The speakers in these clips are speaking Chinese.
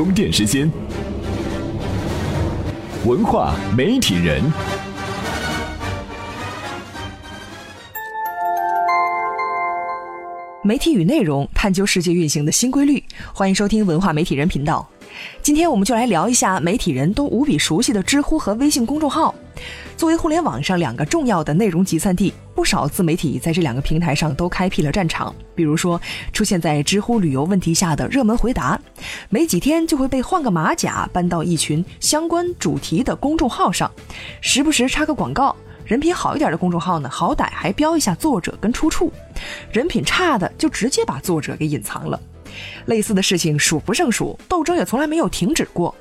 充电时间，文化媒体人。媒体与内容探究世界运行的新规律，欢迎收听文化媒体人频道。今天我们就来聊一下媒体人都无比熟悉的知乎和微信公众号。作为互联网上两个重要的内容集散地，不少自媒体在这两个平台上都开辟了战场。比如说，出现在知乎旅游问题下的热门回答，没几天就会被换个马甲搬到一群相关主题的公众号上，时不时插个广告。人品好一点的公众号呢，好歹还标一下作者跟出处；人品差的就直接把作者给隐藏了。类似的事情数不胜数，斗争也从来没有停止过。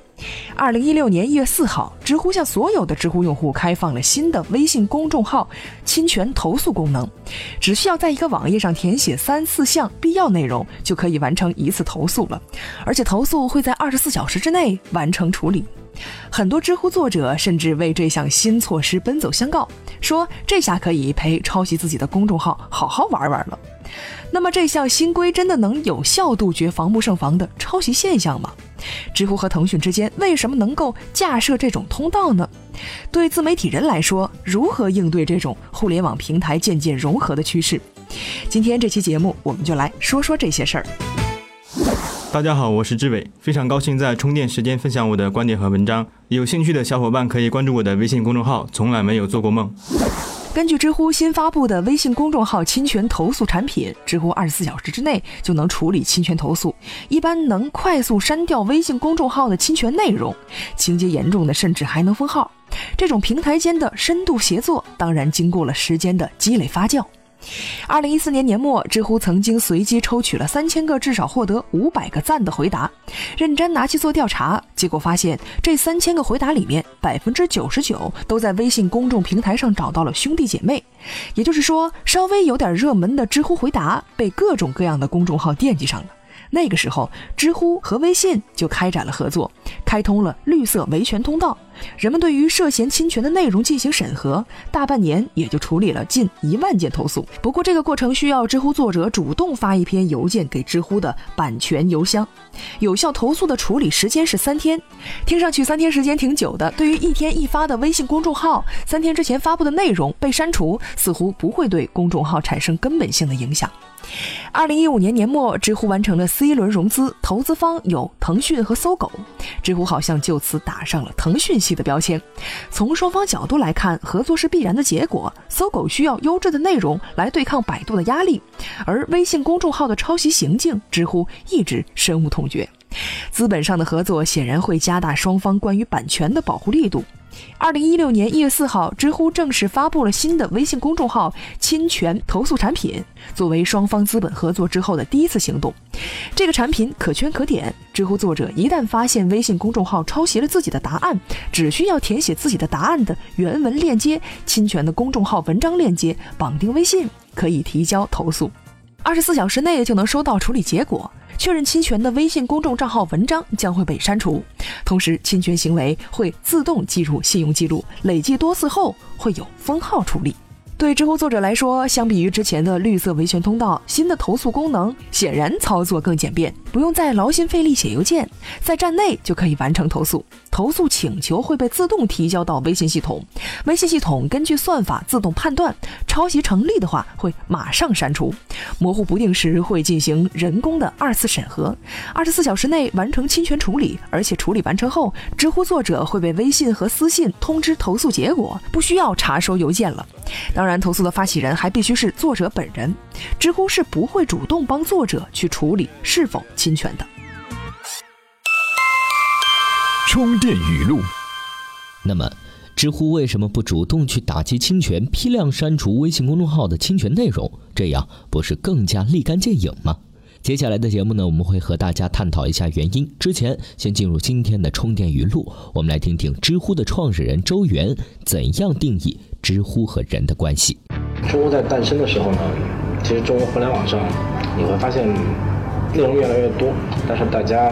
二零一六年一月四号，知乎向所有的知乎用户开放了新的微信公众号侵权投诉功能，只需要在一个网页上填写三四项必要内容，就可以完成一次投诉了，而且投诉会在二十四小时之内完成处理。很多知乎作者甚至为这项新措施奔走相告，说这下可以陪抄袭自己的公众号好好玩玩了。那么这项新规真的能有效杜绝防不胜防的抄袭现象吗？知乎和腾讯之间为什么能够架设这种通道呢？对自媒体人来说，如何应对这种互联网平台渐渐融合的趋势？今天这期节目，我们就来说说这些事儿。大家好，我是志伟，非常高兴在充电时间分享我的观点和文章。有兴趣的小伙伴可以关注我的微信公众号“从来没有做过梦”。根据知乎新发布的微信公众号侵权投诉产品，知乎二十四小时之内就能处理侵权投诉，一般能快速删掉微信公众号的侵权内容，情节严重的甚至还能封号。这种平台间的深度协作，当然经过了时间的积累发酵。二零一四年年末，知乎曾经随机抽取了三千个至少获得五百个赞的回答，认真拿去做调查，结果发现这三千个回答里面，百分之九十九都在微信公众平台上找到了兄弟姐妹。也就是说，稍微有点热门的知乎回答被各种各样的公众号惦记上了。那个时候，知乎和微信就开展了合作，开通了绿色维权通道。人们对于涉嫌侵权的内容进行审核，大半年也就处理了近一万件投诉。不过，这个过程需要知乎作者主动发一篇邮件给知乎的版权邮箱。有效投诉的处理时间是三天，听上去三天时间挺久的。对于一天一发的微信公众号，三天之前发布的内容被删除，似乎不会对公众号产生根本性的影响。二零一五年年末，知乎完成了 C 轮融资，投资方有腾讯和搜狗，知乎好像就此打上了腾讯系的标签。从双方角度来看，合作是必然的结果。搜狗需要优质的内容来对抗百度的压力，而微信公众号的抄袭行径，知乎一直深恶痛绝。资本上的合作显然会加大双方关于版权的保护力度。二零一六年一月四号，知乎正式发布了新的微信公众号侵权投诉产品，作为双方资本合作之后的第一次行动。这个产品可圈可点，知乎作者一旦发现微信公众号抄袭了自己的答案，只需要填写自己的答案的原文链接、侵权的公众号文章链接，绑定微信，可以提交投诉，二十四小时内就能收到处理结果。确认侵权的微信公众账号文章将会被删除，同时侵权行为会自动记入信用记录，累计多次后会有封号处理。对知乎作者来说，相比于之前的绿色维权通道，新的投诉功能显然操作更简便，不用再劳心费力写邮件，在站内就可以完成投诉。投诉请求会被自动提交到微信系统，微信系统根据算法自动判断，抄袭成立的话会马上删除，模糊不定时会进行人工的二次审核，二十四小时内完成侵权处理，而且处理完成后，知乎作者会被微信和私信通知投诉结果，不需要查收邮件了。当然，投诉的发起人还必须是作者本人。知乎是不会主动帮作者去处理是否侵权的。充电语录。那么，知乎为什么不主动去打击侵权，批量删除微信公众号的侵权内容？这样不是更加立竿见影吗？接下来的节目呢，我们会和大家探讨一下原因。之前，先进入今天的充电语录，我们来听听知乎的创始人周源怎样定义。知乎和人的关系。知乎在诞生的时候呢，其实中国互联网上你会发现内容越来越多，但是大家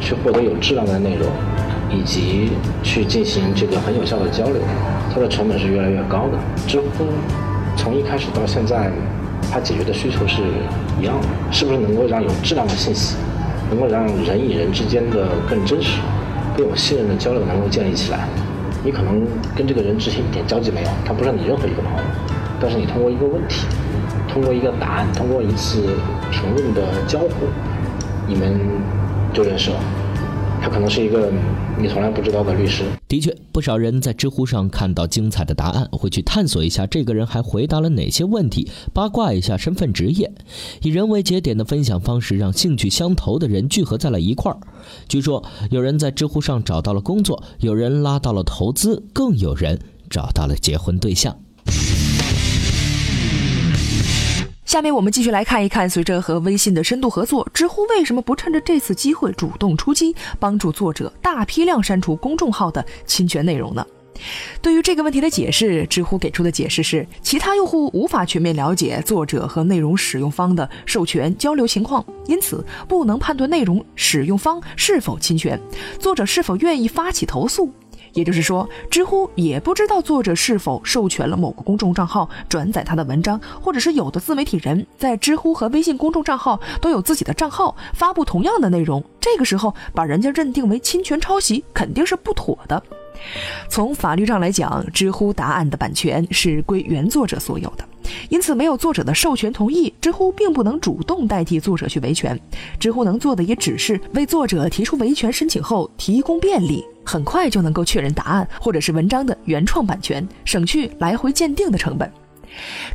去获得有质量的内容，以及去进行这个很有效的交流，它的成本是越来越高的。知乎从一开始到现在，它解决的需求是一样的，是不是能够让有质量的信息能够让人与人之间的更真实、更有信任的交流能够建立起来。你可能跟这个人之前一点交集没有，他不是你任何一个朋友，但是你通过一个问题，通过一个答案，通过一次评论的交互，你们就认识了。他可能是一个你从来不知道的律师。的确，不少人在知乎上看到精彩的答案，会去探索一下这个人还回答了哪些问题，八卦一下身份职业。以人为节点的分享方式，让兴趣相投的人聚合在了一块儿。据说，有人在知乎上找到了工作，有人拉到了投资，更有人找到了结婚对象。下面我们继续来看一看，随着和微信的深度合作，知乎为什么不趁着这次机会主动出击，帮助作者大批量删除公众号的侵权内容呢？对于这个问题的解释，知乎给出的解释是，其他用户无法全面了解作者和内容使用方的授权交流情况，因此不能判断内容使用方是否侵权，作者是否愿意发起投诉。也就是说，知乎也不知道作者是否授权了某个公众账号转载他的文章，或者是有的自媒体人在知乎和微信公众账号都有自己的账号，发布同样的内容。这个时候把人家认定为侵权抄袭，肯定是不妥的。从法律上来讲，知乎答案的版权是归原作者所有的，因此没有作者的授权同意，知乎并不能主动代替作者去维权。知乎能做的也只是为作者提出维权申请后提供便利。很快就能够确认答案或者是文章的原创版权，省去来回鉴定的成本。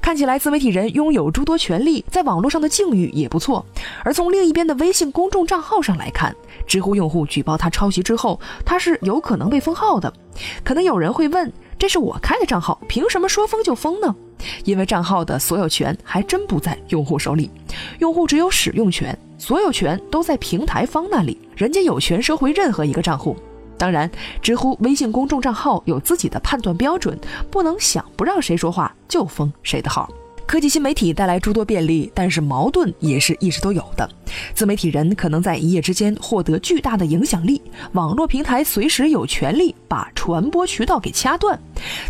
看起来自媒体人拥有诸多权利，在网络上的境遇也不错。而从另一边的微信公众账号上来看，知乎用户举报他抄袭之后，他是有可能被封号的。可能有人会问：这是我开的账号，凭什么说封就封呢？因为账号的所有权还真不在用户手里，用户只有使用权，所有权都在平台方那里，人家有权收回任何一个账户。当然，知乎微信公众账号有自己的判断标准，不能想不让谁说话就封谁的号。科技新媒体带来诸多便利，但是矛盾也是一直都有的。自媒体人可能在一夜之间获得巨大的影响力，网络平台随时有权利把传播渠道给掐断。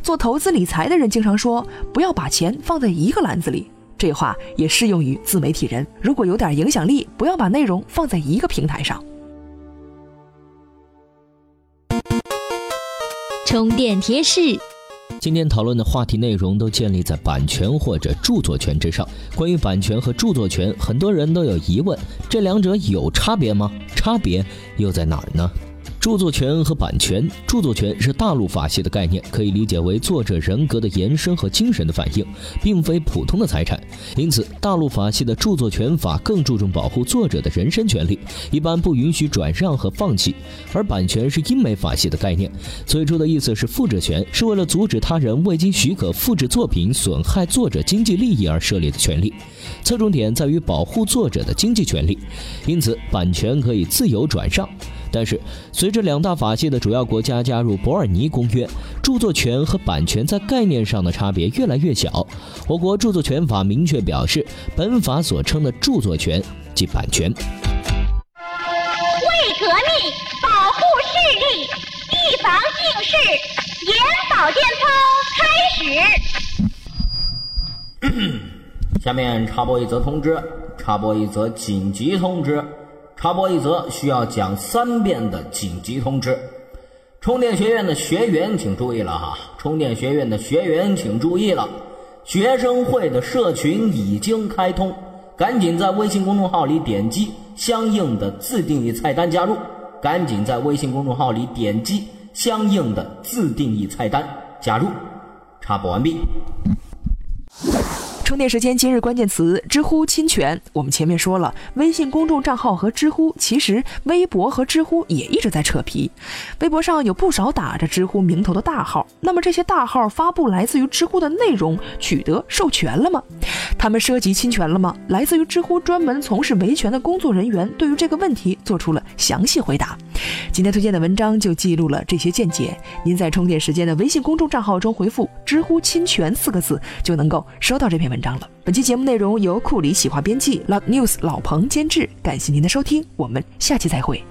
做投资理财的人经常说，不要把钱放在一个篮子里，这话也适用于自媒体人。如果有点影响力，不要把内容放在一个平台上。充电贴士：今天讨论的话题内容都建立在版权或者著作权之上。关于版权和著作权，很多人都有疑问：这两者有差别吗？差别又在哪儿呢？著作权和版权，著作权是大陆法系的概念，可以理解为作者人格的延伸和精神的反应，并非普通的财产。因此，大陆法系的著作权法更注重保护作者的人身权利，一般不允许转让和放弃。而版权是英美法系的概念，最初的意思是复制权，是为了阻止他人未经许可复制作品，损害作者经济利益而设立的权利，侧重点在于保护作者的经济权利。因此，版权可以自由转让。但是，随着两大法系的主要国家加入伯尔尼公约，著作权和版权在概念上的差别越来越小。我国著作权法明确表示，本法所称的著作权即版权。为革命保护视力，预防近视，眼保健操开始。下面插播一则通知，插播一则紧急通知。插播一则需要讲三遍的紧急通知：充电学院的学员请注意了哈！充电学院的学员请注意了，学生会的社群已经开通，赶紧在微信公众号里点击相应的自定义菜单加入。赶紧在微信公众号里点击相应的自定义菜单加入。插播完毕。充电时间今日关键词：知乎侵权。我们前面说了，微信公众账号和知乎，其实微博和知乎也一直在扯皮。微博上有不少打着知乎名头的大号，那么这些大号发布来自于知乎的内容，取得授权了吗？他们涉及侵权了吗？来自于知乎专门从事维权的工作人员对于这个问题做出了详细回答。今天推荐的文章就记录了这些见解。您在充电时间的微信公众账号中回复“知乎侵权”四个字，就能够收到这篇文。章了。本期节目内容由库里企划编辑，Loud News 老彭监制。感谢您的收听，我们下期再会。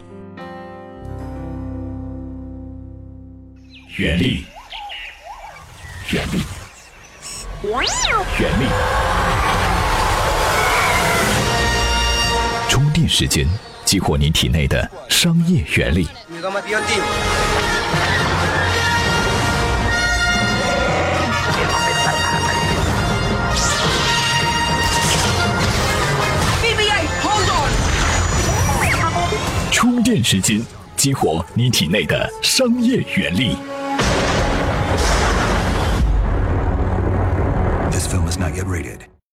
原力，原力，原力，充电时间。激活你体内的商业原理。充电时间，激活你体内的商业原力。This film is not yet rated.